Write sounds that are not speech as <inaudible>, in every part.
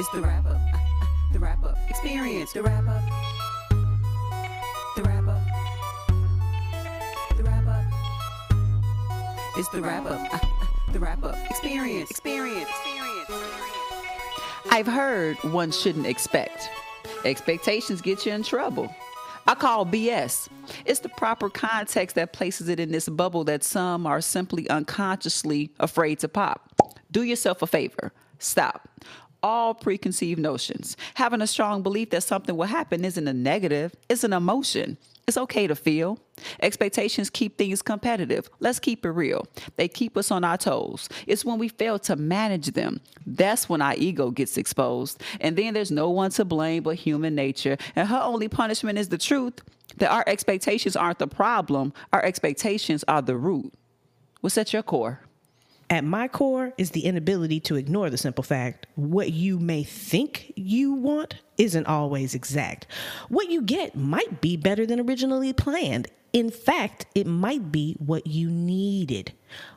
It's the wrap up. The wrap up. Experience the wrap up. The wrap up. The wrap up. It's the wrap up. The wrap up. Experience. Experience. Experience. I've heard one shouldn't expect. Expectations get you in trouble. I call BS. It's the proper context that places it in this bubble that some are simply unconsciously afraid to pop. Do yourself a favor. Stop. All preconceived notions. Having a strong belief that something will happen isn't a negative, it's an emotion. It's okay to feel. Expectations keep things competitive. Let's keep it real. They keep us on our toes. It's when we fail to manage them. That's when our ego gets exposed. And then there's no one to blame but human nature. And her only punishment is the truth that our expectations aren't the problem, our expectations are the root. What's at your core? At my core is the inability to ignore the simple fact what you may think you want isn't always exact. What you get might be better than originally planned. In fact, it might be what you needed.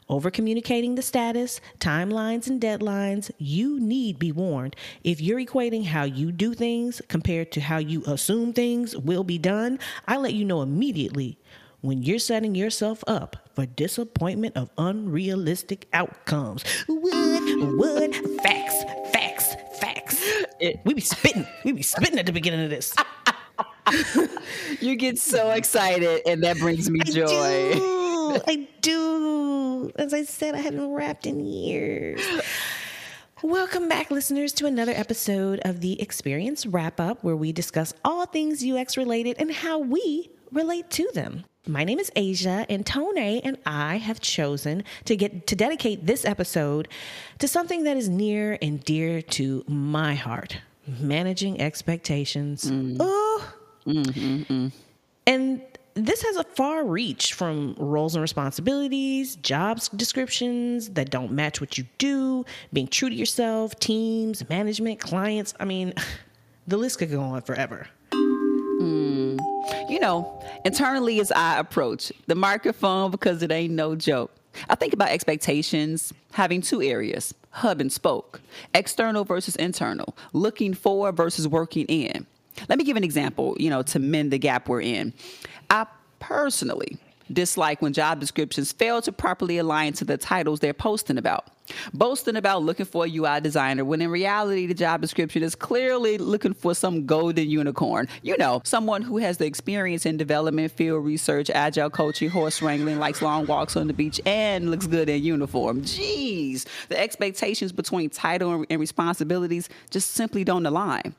Over communicating the status, timelines, and deadlines, you need be warned. If you're equating how you do things compared to how you assume things will be done, I let you know immediately when you're setting yourself up for disappointment of unrealistic outcomes. What? What? Facts, facts, facts. It, we be spitting. We be spitting at the beginning of this. <laughs> you get so excited, and that brings me joy. I do. <laughs> I do. As I said, I haven't rapped in years. Welcome back, listeners, to another episode of the Experience Wrap Up, where we discuss all things UX related and how we relate to them. My name is Asia, and Toiné and I have chosen to get to dedicate this episode to something that is near and dear to my heart: managing expectations. Mm. Oh, mm-hmm. and this has a far reach from roles and responsibilities, jobs descriptions that don't match what you do, being true to yourself, teams, management, clients. I mean, <laughs> the list could go on forever. Mm. You know, internally as I approach the microphone because it ain't no joke. I think about expectations having two areas hub and spoke, external versus internal, looking for versus working in. Let me give an example, you know, to mend the gap we're in. I personally dislike when job descriptions fail to properly align to the titles they're posting about. Boasting about looking for a UI designer when in reality the job description is clearly looking for some golden unicorn. You know, someone who has the experience in development, field research, agile coaching, horse wrangling, likes long walks on the beach, and looks good in uniform. Jeez, the expectations between title and responsibilities just simply don't align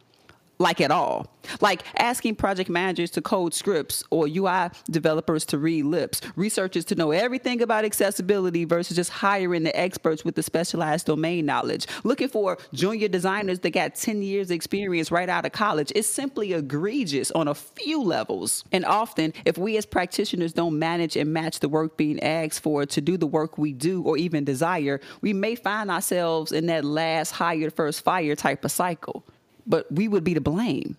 like at all. Like asking project managers to code scripts or UI developers to read lips, researchers to know everything about accessibility versus just hiring the experts with the specialized domain knowledge. Looking for junior designers that got 10 years experience right out of college is simply egregious on a few levels. And often, if we as practitioners don't manage and match the work being asked for to do the work we do or even desire, we may find ourselves in that last hired first fire type of cycle but we would be to blame.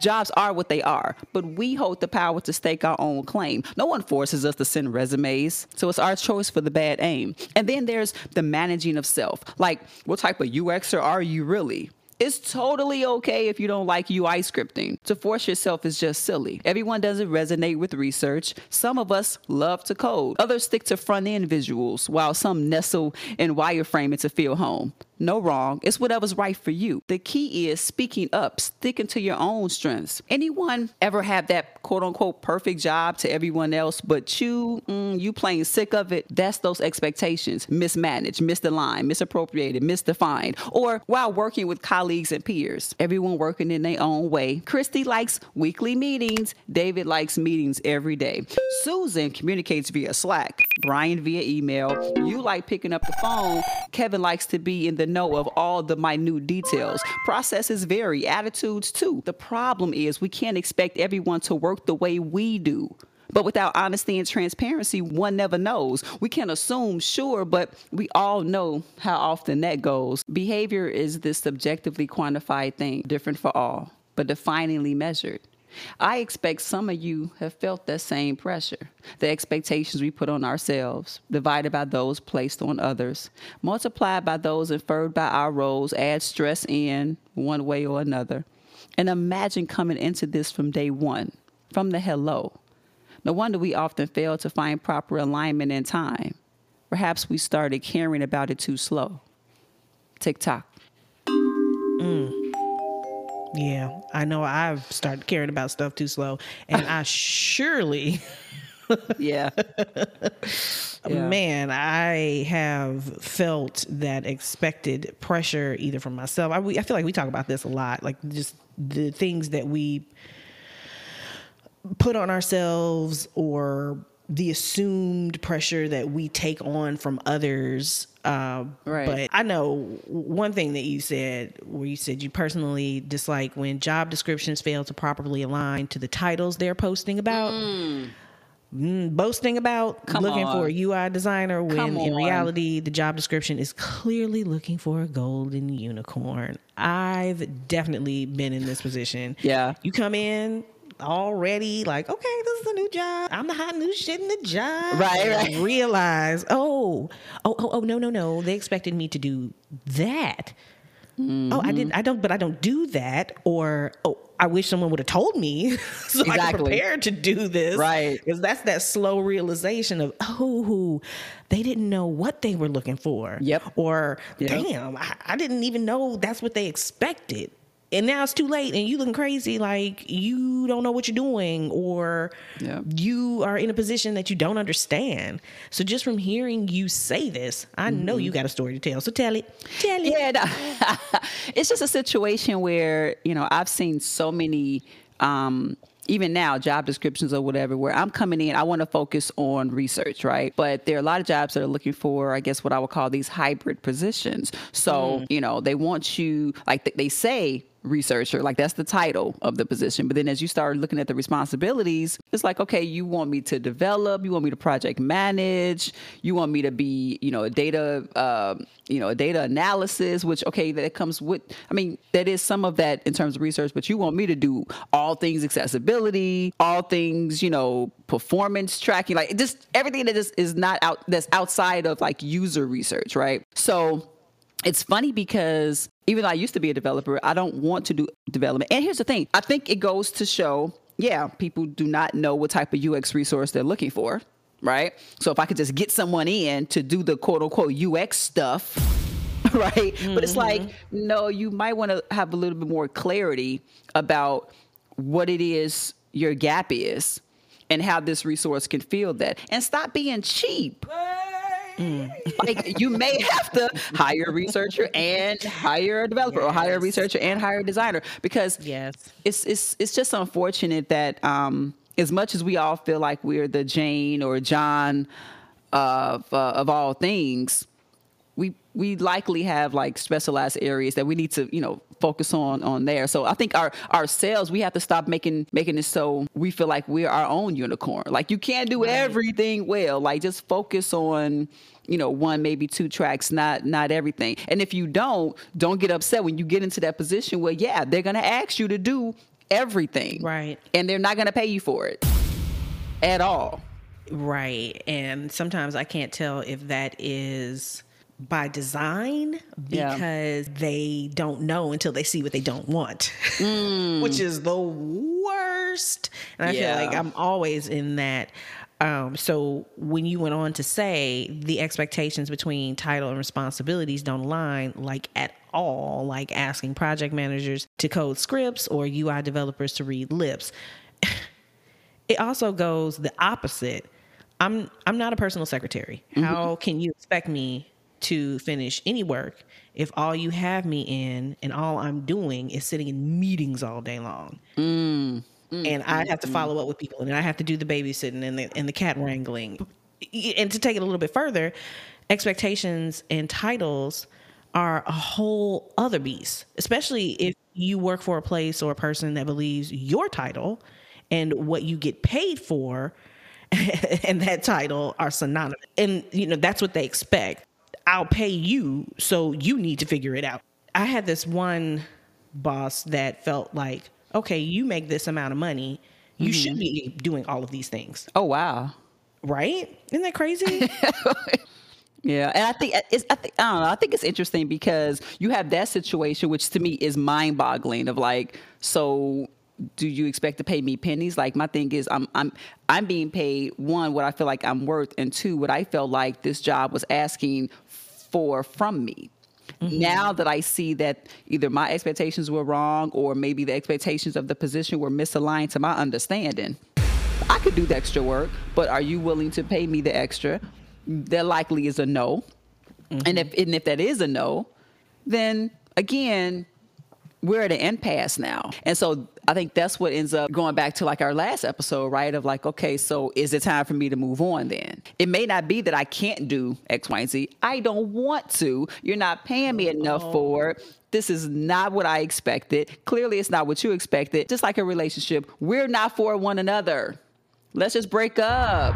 Jobs are what they are, but we hold the power to stake our own claim. No one forces us to send resumes, so it's our choice for the bad aim. And then there's the managing of self. Like, what type of UXer are you really? It's totally okay if you don't like UI scripting. To force yourself is just silly. Everyone doesn't resonate with research. Some of us love to code. Others stick to front end visuals, while some nestle in wireframing to feel home. No wrong. It's whatever's right for you. The key is speaking up, sticking to your own strengths. Anyone ever have that quote unquote perfect job to everyone else, but you, mm, you plain sick of it? That's those expectations. Mismanaged, misaligned, misappropriated, misdefined. Or while working with colleagues and peers, everyone working in their own way. Christy likes weekly meetings. David likes meetings every day. Susan communicates via Slack. Brian via email. You like picking up the phone. Kevin likes to be in the know of all the minute details. Processes vary, attitudes too. The problem is we can't expect everyone to work the way we do. But without honesty and transparency, one never knows. We can assume, sure, but we all know how often that goes. Behavior is this subjectively quantified thing, different for all, but definingly measured. I expect some of you have felt that same pressure. The expectations we put on ourselves, divided by those placed on others, multiplied by those inferred by our roles, add stress in one way or another. And imagine coming into this from day one, from the hello. No wonder we often fail to find proper alignment in time. Perhaps we started caring about it too slow. Tick tock. Mm. Yeah, I know I've started caring about stuff too slow, and I surely, <laughs> Yeah. <laughs> Yeah. man, I have felt that expected pressure either from myself. I, we, I feel like we talk about this a lot, like just the things that we put on ourselves or the assumed pressure that we take on from others. Uh, Right. But I know one thing that you said, where you said you personally dislike when job descriptions fail to properly align to the titles they're posting about. Mm, boasting about Come looking on. for a UI designer when Come in on. reality the job description is clearly looking for a golden unicorn. I've definitely been in this position. Yeah. You come in already like, okay, this is a new job. I'm the hot new shit in the job. Right, And right. Realize, oh, oh, oh, oh, no, no, no. They expected me to do that. Mm-hmm. Oh, I didn't. I don't. But I don't do that. Or oh, I wish someone would have told me <laughs> so I could Exactly. prepare to do this. Right. Because that's that slow realization of oh, they didn't know what they were looking for. Yep. Or Yep. damn, I, I didn't even know that's what they expected. And now it's too late, and you looking crazy, like you don't know what you're doing, or Yep. you are in a position that you don't understand. So just from hearing you say this, I know you got a story to tell. So tell it, tell it. Yeah, no. <laughs> it's just a situation where you know I've seen so many, um, even now, job descriptions or whatever, where I'm coming in, I want to focus on research, right? But there are a lot of jobs that are looking for, I guess, what I would call these hybrid positions. So you know, they want you like th- they say researcher. Like that's the title of the position. But then as you start looking at the responsibilities it's like okay you want me to develop you want me to project manage you want me to be you know a data um, you know a data analysis which okay that comes with i mean that is some of that in terms of research but you want me to do all things accessibility all things you know performance tracking like just everything that is, is not out that's outside of like user research right? So it's funny because even though I used to be a developer, I don't want to do development. And here's the thing I think it goes to show, yeah, people do not know what type of UX resource they're looking for, right? So if I could just get someone in to do the quote unquote UX stuff, <laughs> right? But it's like, mm-hmm. no, you might want to have a little bit more clarity about what it is your gap is and how this resource can fill that. And stop being cheap like you may have to hire a researcher and hire a developer or hire a researcher and hire a designer because Yes. it's it's it's just unfortunate that um as much as we all feel like we're the Jane or John of uh, of all things we likely have like specialized areas that we need to you know focus on on there. So i think our ourselves we have to stop making making it so we feel like we're our own unicorn. Like you can't do everything well. Like just focus on you know one maybe two tracks not not everything. And if you don't don't get upset when you get into that position where yeah they're gonna ask you to do everything. Right. and they're not gonna pay you for it. At all. Right. And sometimes I can't tell if that is by design Yeah. because they don't know until they see what they don't want, <laughs> which is the worst. And I Yeah. feel like I'm always in that. Um, so when you went on to say the expectations between title and responsibilities don't align like at all, like asking project managers to code scripts or UI developers to read lips <laughs> it also goes the opposite. I'm I'm not a personal secretary. How can you expect me to finish any work if all you have me in and all I'm doing is sitting in meetings all day long? Mm. Mm, and I mm, have to follow up with people, and I have to do the babysitting and the and the cat wrangling. And to take it a little bit further, expectations and titles are a whole other beast, especially if you work for a place or a person that believes your title and what you get paid for <laughs> and that title are synonymous. And you know, that's what they expect. I'll pay you, so you need to figure it out. I had this one boss that felt like okay, you make this amount of money, you should mm-hmm. be doing all of these things, Oh wow. right? Isn't that crazy? <laughs> Yeah, and I think it's I think I don't know. I think it's interesting because you have that situation, which to me is mind-boggling. Of like, so do you expect to pay me pennies? Like my thing is, I'm I'm I'm being paid one what I feel like I'm worth, and two what I felt like this job was asking for from me. Mm-hmm. Now that I see that either my expectations were wrong or maybe the expectations of the position were misaligned to my understanding, I could do the extra work, but are you willing to pay me the extra? There likely is a no. And mm-hmm. if and if that is a no, then again, we're at an impasse now. And so I think that's what ends up going back to like our last episode, right? Of like, okay, so is it time for me to move on then? It may not be that I can't do X, Y, and Z. I don't want to. You're not paying me enough for it. This is not what I expected. Clearly, it's not what you expected. Just like a relationship, we're not for one another. Let's just break up.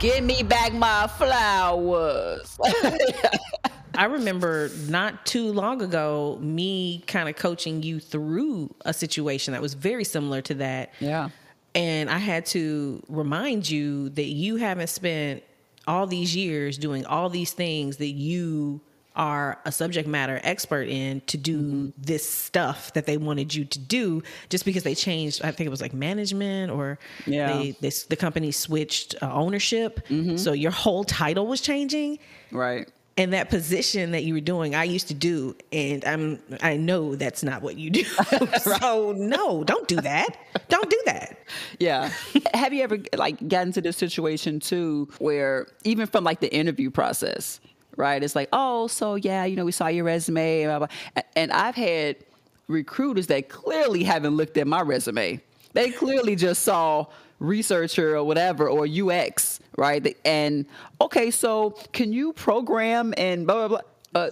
Give me back my flowers. <laughs> I remember not too long ago me kind of coaching you through a situation that was very similar to that. yeah. And I had to remind you that you haven't spent all these years doing all these things that you are a subject matter expert in to do this stuff that they wanted you to do just because they changed i think it was like management or Yeah. they, they the company switched uh, ownership so your whole title was changing Right. And that position that you were doing i used to do and i'm i know that's not what you do <laughs> so no don't do that don't do that Yeah. <laughs> Have you ever like gotten to this situation too where even from like the interview process, right? It's like, oh, so yeah, you know, we saw your resume, blah, blah. And I've had recruiters that clearly haven't looked at my resume. They clearly just saw researcher or whatever or UX, right? And okay, so can you program and blah blah blah? Uh,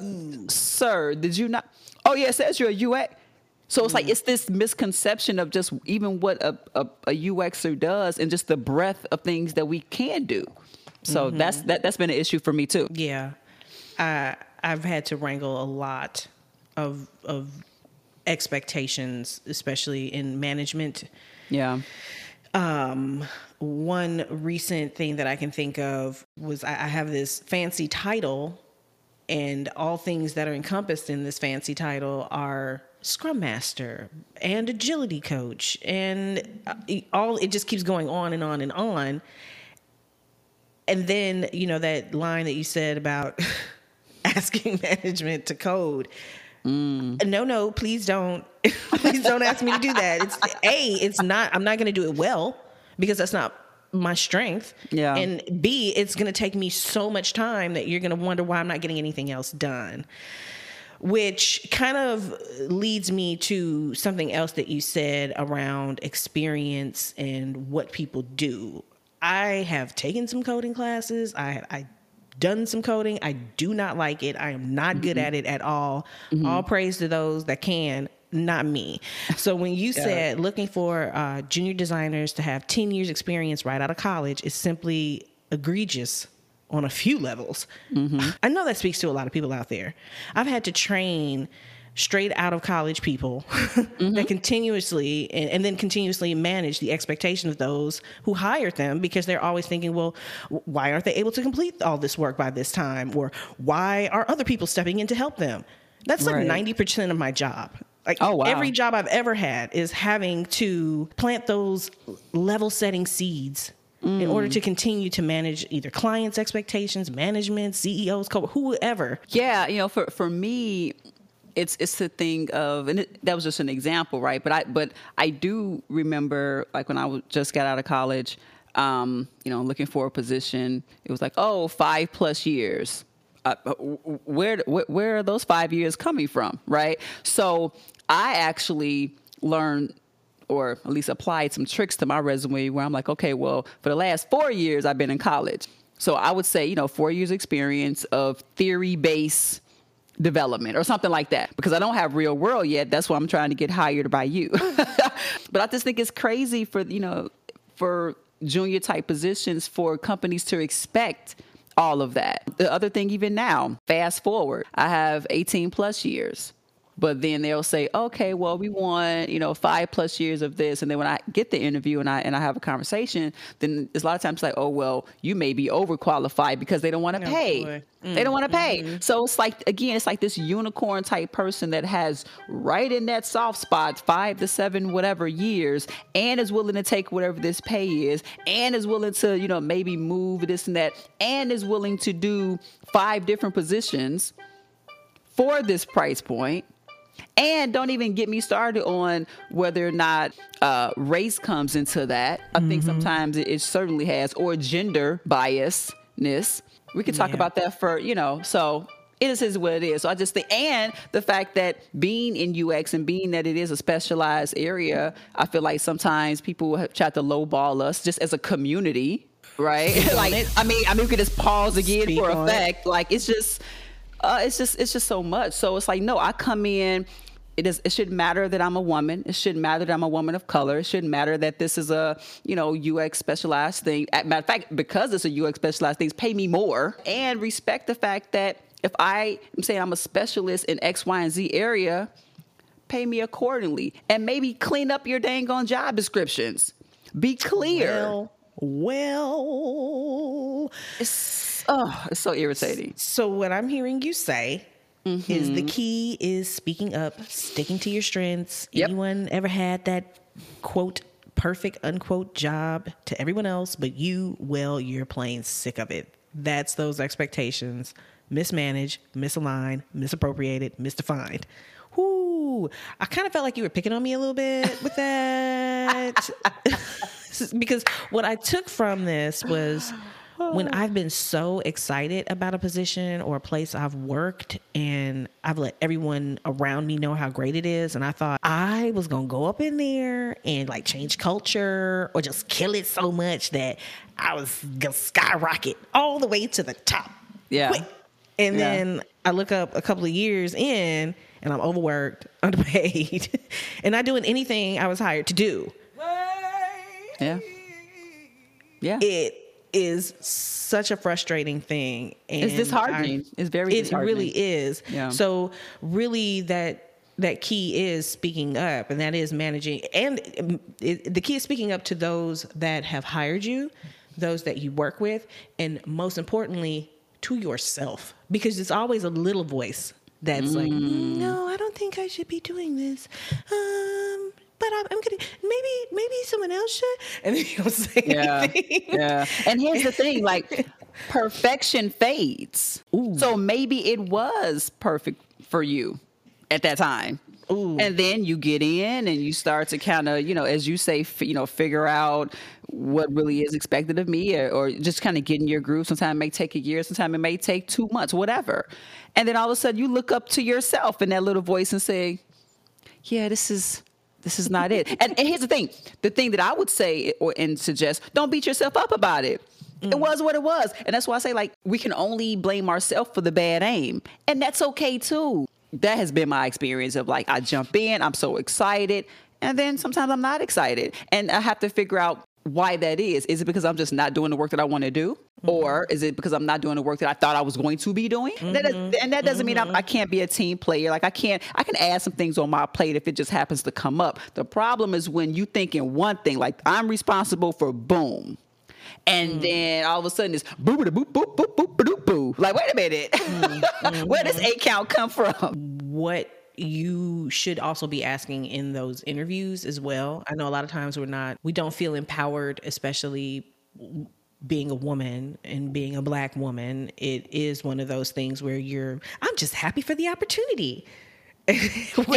Sir, did you not? Oh yeah, it says you're a UX. So it's like it's this misconception of just even what a, a, a UXer does and just the breadth of things that we can do. So that's that that's been an issue for me too. Yeah, I I've had to wrangle a lot of of expectations, especially in management. Yeah. Um, one recent thing that I can think of was I, I have this fancy title, and all things that are encompassed in this fancy title are Scrum Master and Agility Coach, and uh, all it just keeps going on and on and on. And then you know that line that you said about <laughs> asking <laughs> management to code. No no please don't <laughs> please don't ask me to do that it's a it's not i'm not going to do it well because that's not my strength Yeah. and b it's going to take me so much time that you're going to wonder why i'm not getting anything else done which kind of leads me to something else that you said around experience and what people do. I have taken some coding classes. I I done some coding. I do not like it. I am not good mm-hmm. at it at all. Mm-hmm. All praise to those that can. Not me. So when you <laughs> said looking for uh, junior designers to have ten years experience right out of college is simply egregious on a few levels. I know that speaks to a lot of people out there. I've had to train straight out of college people <laughs> that continuously and, and then continuously manage the expectation of those who hired them because they're always thinking, well, why aren't they able to complete all this work by this time? Or why are other people stepping in to help them? That's like 90% of my job. Like Oh, wow. every job I've ever had is having to plant those level setting seeds in order to continue to manage either clients' expectations, management, CEOs, whoever. Yeah, you know, for for me, it's it's the thing of, and it, that was just an example, right? But I but I do remember like when I just got out of college, um, you know, looking for a position. It was like, oh, five plus years. Uh, where where where are those five years coming from, right? So I actually learned or at least applied some tricks to my resume where I'm like, okay, well, for the last four years, I've been in college. So I would say, you know, four years experience of theory based development or something like that because I don't have real world yet. That's why I'm trying to get hired by you. <laughs> but I just think it's crazy for, you know, for junior type positions for companies to expect all of that. The other thing, even now, fast forward, I have 18 plus years but then they'll say, okay, well, we want you know five plus years of this, and then when I get the interview and I and I have a conversation, then it's a lot of times like, oh well, you may be overqualified because they don't want to Oh, pay. boy. They don't want to pay. Mm-hmm. So it's like again, it's like this unicorn type person that has right in that soft spot, five to seven whatever years, and is willing to take whatever this pay is, and is willing to you know maybe move this and that, and is willing to do five different positions for this price point. And don't even get me started on whether or not uh, race comes into that. I think sometimes it, it certainly has, or gender biasness. We could talk Yeah. about that for, you know, so it is, is what it is. So I just think, and the fact that being in UX and being that it is a specialized area, I feel like sometimes people have tried to lowball us just as a community, right? <laughs> like, I mean, I mean, we could just pause again Speak for on it. effect. Like, it's just, uh, it's just it's just so much. So it's like no, I come in. It is. It shouldn't matter that I'm a woman. It shouldn't matter that I'm a woman of color. It shouldn't matter that this is a you know UX specialized thing. At matter of fact, because it's a UX specialized thing, pay me more and respect the fact that if I am saying I'm a specialist in X, Y, and Z area, pay me accordingly and maybe clean up your dang on job descriptions. Be clear. Well, well. it's oh, it's so irritating. So what I'm hearing you say is Mm-hmm. the key is speaking up, sticking to your strengths. Yep. Anyone ever had that quote perfect unquote job to everyone else, but you, well, you're plain sick of it. That's those expectations. Mismanaged, misaligned, misappropriated, misdefined. Whoo. I kind of felt like you were picking on me a little bit with that. <laughs> <laughs> because what I took from this was <gasps> <gasps> <gasps> when <laughs> I've been so excited about a position or a place I've worked and I've let everyone around me know how great it is. And I thought I was going to go up in there and like change culture or just kill it so much that I was going to skyrocket all the way to the top. Yeah. Quick. And Yeah. then I look up a couple of years in and I'm overworked, <laughs> underpaid, and not doing anything I was hired to do. Yeah. Yeah. It is such a frustrating thing. And It's disheartening. I- It's very it really is. Yeah. So really that that key is speaking up and that is managing and it, the key is speaking up to those that have hired you those that you work with and most importantly to yourself because it's always a little voice that's like Mm. no i don't think i should be doing this um but I'm, I'm gonna maybe maybe someone else should <laughs> and then you don't say yeah, anything yeah. And here's the thing: like <laughs> perfection fades. So maybe it was perfect for you at that time. And then you get in and you start to kind of, you know, as you say, f- you know, figure out what really is expected of me or, or just kind of get in your groove. Sometimes it may take a year, sometimes it may take two months, whatever. And then all of a sudden you look up to yourself in that little voice and say, yeah, this is this is not it. And, and here's the thing: the thing that I would say or and suggest, don't beat yourself up about it. It mm. was what it was, and that's why I say like we can only blame ourselves for the bad aim, and that's okay too. That has been my experience of like I jump in, I'm so excited, and then sometimes I'm not excited, and I have to figure out why that is. Is it because I'm just not doing the work that I want to do? Mm-hmm. Or is it because I'm not doing the work that I thought I was going to be doing? That is- mm-hmm. and that doesn't mean I'm, I mm-hmm. can't be a team player. Like I can't, I can add some things on my plate if it just happens to come up. The problem is when you thinking one thing, like I'm responsible for boom. And mm. then all of a sudden it's boo boop boop boop boop boop boop boo. Like, wait a minute. <laughs> Where does A count come from? what you should also be asking in those interviews as well. I know a lot of times we're not, we don't feel empowered, especially being a woman and being a black woman. It is one of those things where you're, I'm just happy for the opportunity. <laughs> and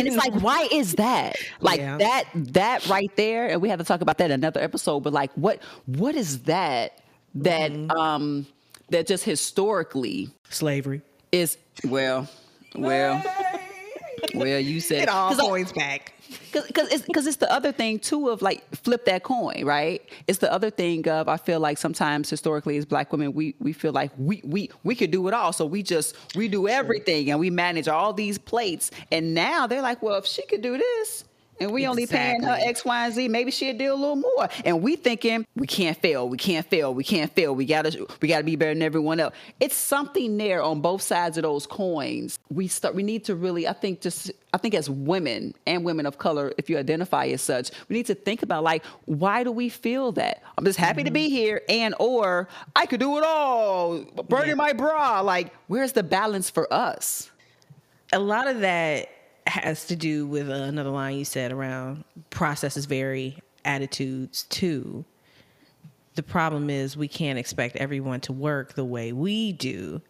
it's like why is that like Yeah. that that right there and we have to talk about that in another episode but like what what is that that Mm-hmm. um that just historically slavery. is well well <laughs> well you said It all 'cause I- back. because it's because it's the other thing too of like flip that coin right? It's the other thing of i feel like sometimes historically as black women we we feel like we we we could do it all. So we just we do everything and we manage all these plates. And now they're like well if she could do this And we only paying her X, Y, and Z. Maybe she'll do a little more. And we thinking we can't fail, we can't fail, we can't fail. We gotta we gotta be better than everyone else. It's something there on both sides of those coins. We start we need to really, I think just I think as women and women of color, if you identify as such, we need to think about like why do we feel that? I'm just happy to mm-hmm. be here and or I could do it all. Burning Yeah. my bra. Like, where's the balance for us? a lot of that has to do with another line you said around processes vary, attitudes too. The problem is we can't expect everyone to work the way we do.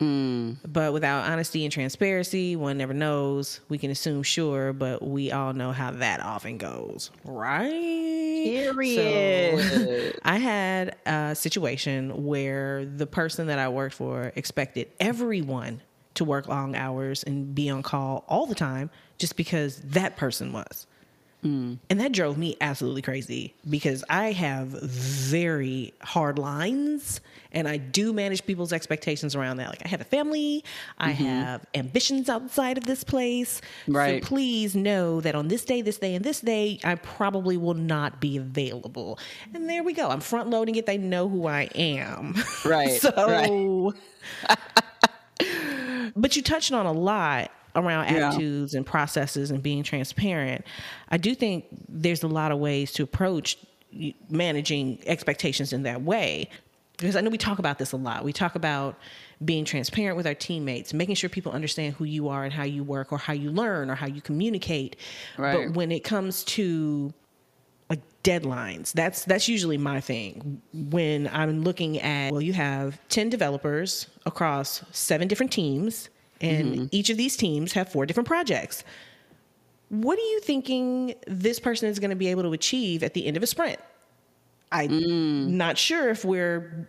Mm. But without honesty and transparency, one never knows. We can assume sure, but we all know how that often goes, right? Period. So, <laughs> I had a situation where the person that I worked for expected everyone to work long hours and be on call all the time just because that person was. Mm. And that drove me absolutely crazy because I have very hard lines and I do manage people's expectations around that. Like, I have a family, I mm-hmm. have ambitions outside of this place. Right. So please know that on this day, this day, and this day, I probably will not be available. And there we go. I'm front loading it. They know who I am. <laughs> Right, so, <laughs> but you touched on a lot around Yeah. attitudes and processes and being transparent. I do think there's a lot of ways to approach managing expectations in that way. Because I know we talk about this a lot. We talk about being transparent with our teammates, making sure people understand who you are and how you work or how you learn or how you communicate. Right. But when it comes to deadlines. That's that's usually my thing. When i'm looking at well you have 10 developers across seven different teams and mm-hmm. each of these teams have four different projects. What are you thinking this person is going to be able to achieve at the end of a sprint? I'm mm. not sure if we're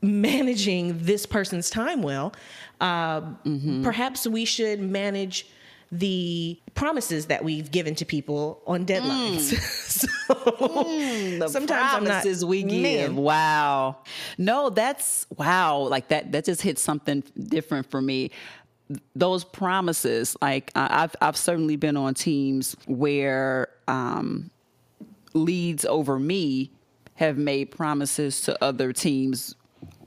managing this person's time well. Uh, mm-hmm. perhaps we should manage the promises that we've given to people on deadlines <laughs> so the sometimes I'm not- promises we give. Man. Wow. No, that's wow. Like that. That just hit something different for me. Those promises, like I- I've I've certainly been on teams where um, leads over me have made promises to other teams,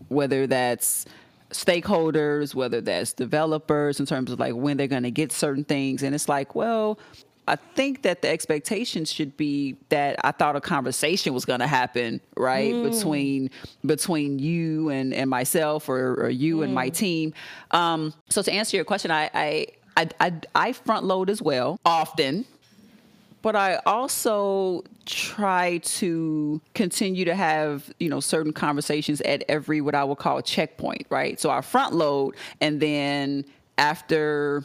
whether that's stakeholders, whether that's developers, in terms of like when they're going to get certain things. And it's like, well, I think that the expectations should be that I thought a conversation was going to happen, right, between between you and, and myself, or, or you and my team. Um, so to answer your question, I I, I I I front load as well often, but I also try to continue to have you know certain conversations at every what I would call checkpoint, right? So I front load, and then after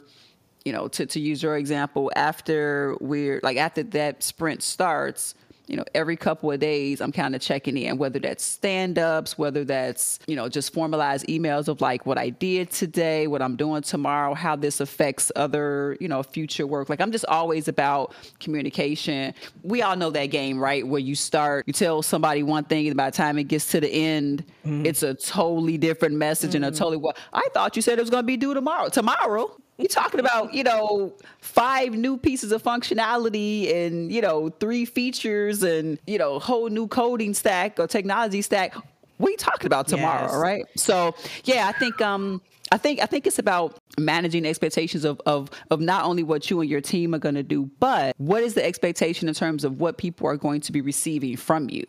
you know to, to use your example after we're like after that sprint starts you know every couple of days i'm kind of checking in whether that's stand-ups whether that's you know just formalized emails of like what i did today what i'm doing tomorrow how this affects other you know future work. Like i'm just always about communication. We all know that game right? Where you start you tell somebody one thing and by the time it gets to the end mm-hmm. it's a totally different message and a mm-hmm. totally what i thought you said it was going to be due tomorrow tomorrow we talking about you know five new pieces of functionality and you know three features and you know whole new coding stack or technology stack we talking about tomorrow Yes. right so yeah i think um I think I think it's about managing expectations of, of of not only what you and your team are going to do, but what is the expectation in terms of what people are going to be receiving from you.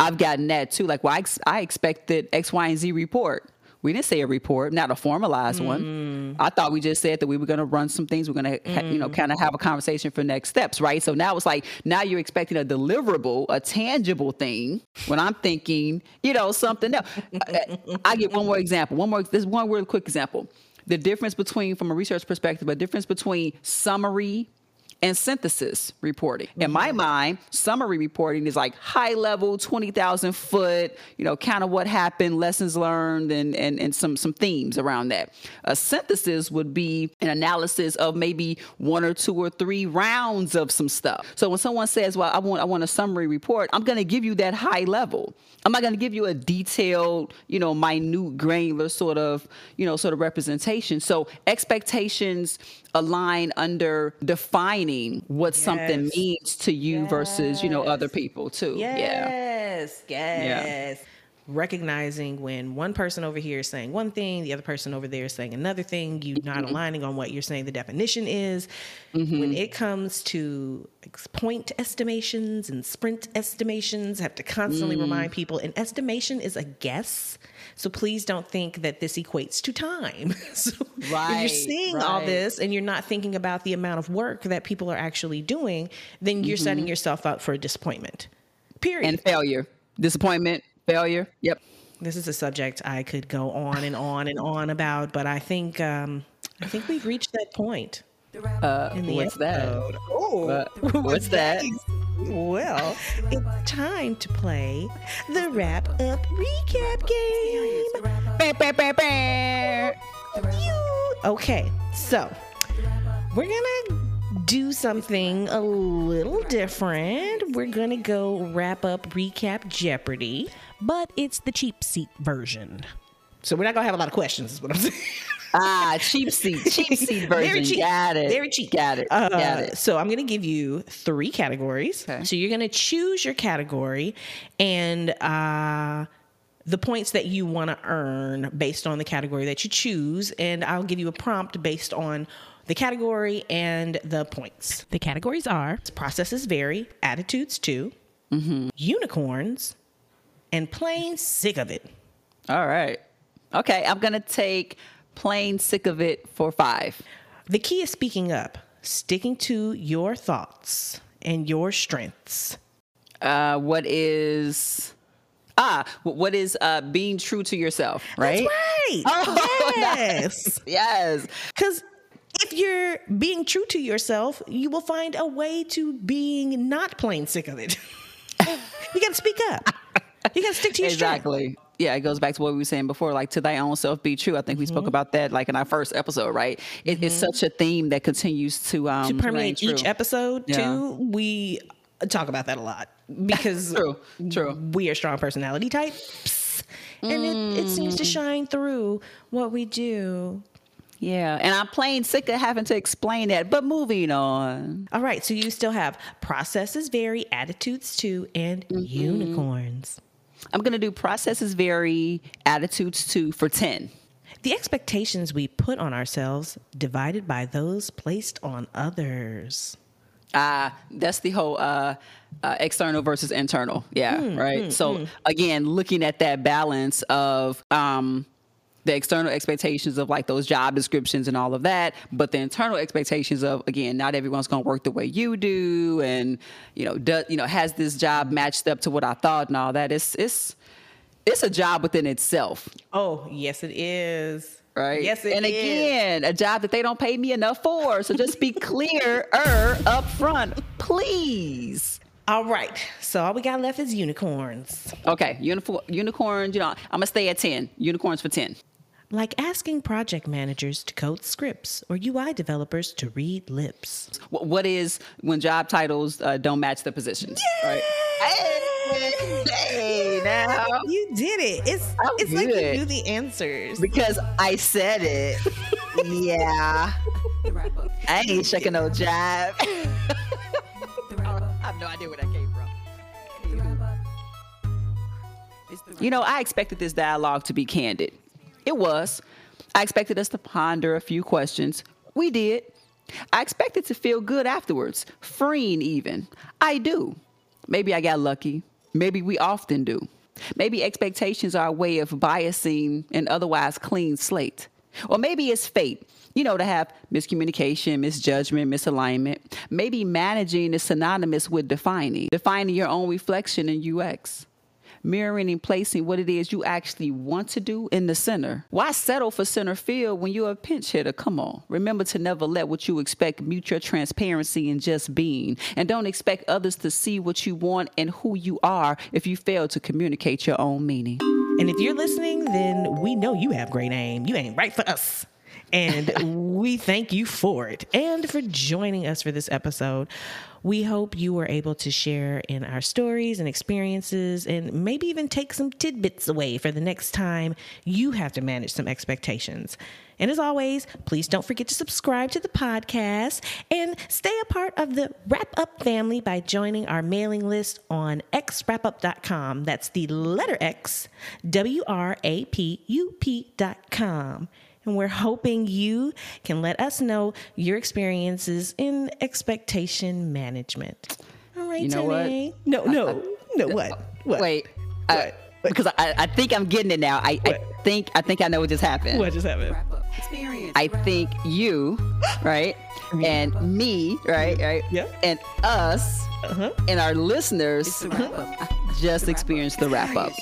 I've gotten that too. Like, well, I, ex- I expected X, Y, and Z report. We didn't say a report, not a formalized one. Mm. I thought we just said that we were going to run some things. We're going to, ha- you know, mm. kind of have a conversation for next steps, right? So now it's like now you're expecting a deliverable, a tangible thing. When I'm thinking, you know, something else. I, I get one more example. One more. This one real quick example. The difference between, from a research perspective, a difference between summary and synthesis reporting. In my mm-hmm. mind, summary reporting is like high level, 20,000 foot, you know, kind of what happened, lessons learned, and, and, and some, some themes around that. A synthesis would be an analysis of maybe one or two or three rounds of some stuff. So when someone says, well, I want, I want a summary report, I'm going to give you that high level. I'm not going to give you a detailed, you know, minute, granular sort of, you know, sort of representation. So expectations align under defining what something means to you versus you know other people too. Yeah. Yes, yes. Recognizing when one person over here is saying one thing, the other person over there is saying another thing, you're not Mm-hmm. aligning on what you're saying the definition is. When it comes to point estimations and sprint estimations, I have to constantly Mm. remind people an estimation is a guess. So please don't think that this equates to time. <laughs> so if Right, you're seeing all this and you're not thinking about the amount of work that people are actually doing, then you're setting yourself up for a disappointment. Period. Mm-hmm. And failure, disappointment, failure. Yep. this is a subject I could go on and on and on about, but I think um, I think we've reached that point Uh, what's that? Oh, Uh, <laughs> what's that? Well, it's time to play the wrap up recap game. Okay, so we're gonna do something a little different. We're gonna go wrap up recap Jeopardy. but it's the cheap seat version. So we're not gonna have a lot of questions, is what I'm <laughs> saying. Ah, cheap seat, cheap seat <laughs> version. Very cheap. Got it. Very cheap. Got it. Uh, Got it. So I'm going to give you three categories. Okay. So you're going to choose your category and uh, the points that you want to earn based on the category that you choose. And I'll give you a prompt based on the category and the points. The categories are Processes vary, attitudes too, Mm-hmm. unicorns, and plain sick of it. All right. Okay, I'm gonna take plain sick of it for five. The key is speaking up, sticking to your thoughts and your strengths. Uh, what is ah? What is uh being true to yourself? Right. Right. <laughs> Oh, yes. <laughs> Yes. Because if you're being true to yourself, you will find a way to being not plain sick of it. <laughs> you got to speak up. You got to stick to your strength. Exactly. Yeah, it goes back to what we were saying before, like to thy own self be true. I think we Mm-hmm. spoke about that like in our first episode, right? It, It's such a theme that continues to um To permeate each episode, Yeah. too, we talk about that a lot because <laughs> True, true. we are strong personality types. And it, it seems to Mm. shine through what we do. Yeah, and I'm plain sick of having to explain that. But moving on. All right, so you still have processes vary, attitudes too, and Mm-hmm. unicorns. I'm gonna do processes vary, attitudes too for ten. The expectations we put on ourselves divided by those placed on others. Uh, that's the whole uh, uh, external versus internal. Yeah, Hmm, right. so again, looking at that balance of um, the external expectations of like those job descriptions and all of that, but the internal expectations of again, not everyone's going to work the way you do, and you know, does you know has this job matched up to what I thought and all that? It's it's it's a job within itself. Oh, yes, it is. right? Yes, it and is. again, a job that they don't pay me enough for. So just be clearer up front, please. All right. So all we got left is unicorns. Okay, uniform, unicorns. You know, I'm gonna stay at ten. Unicorns for ten. Like asking project managers to code scripts or UI developers to read lips. What is when job titles uh, don't match the positions? Right. Hey, hey, now You did it. It's I'm it's like you knew the answers. because I said it. yeah, The wrap up. I ain't shucking no job. The wrap up. I have no idea where that came from. The wrap up. The wrap You know, I expected this dialogue to be candid. It was. I expected us to ponder a few questions. We did. I expected to feel good afterwards, freeing even. I do. Maybe I got lucky. Maybe we often do. Maybe expectations are a way of biasing an otherwise clean slate. Or maybe it's fate, you know, to have miscommunication, misjudgment, misalignment. Maybe managing is synonymous with defining, defining your own reflection in UX mirroring and placing what it is you actually want to do in the center. Why settle for center field when you're a pinch hitter? Come on. Remember to never let what you expect mute your transparency and just being. And don't expect others to see what you want and who you are if you fail to communicate your own meaning. And if you're listening, then we know you have great aim. You ain't right for us. And we thank you for it and for joining us for this episode. We hope you were able to share in our stories and experiences and maybe even take some tidbits away for the next time you have to manage some expectations. And as always, please don't forget to subscribe to the podcast and stay a part of the Wrap Up family by joining our mailing list on xwrapup.com. That's the letter X, W R A P U P.com. And we're hoping you can let us know your experiences in expectation management. All right, You know what? Toiné. No, no, no. What? What? Wait, I, because I, I think I'm getting it now. I, I think I think I know what just happened. What just happened? Experience. I think you, right, and me, right, right, Yeah. and us, Uh-huh. and our listeners the wrap. Uh, just experienced the wrap up.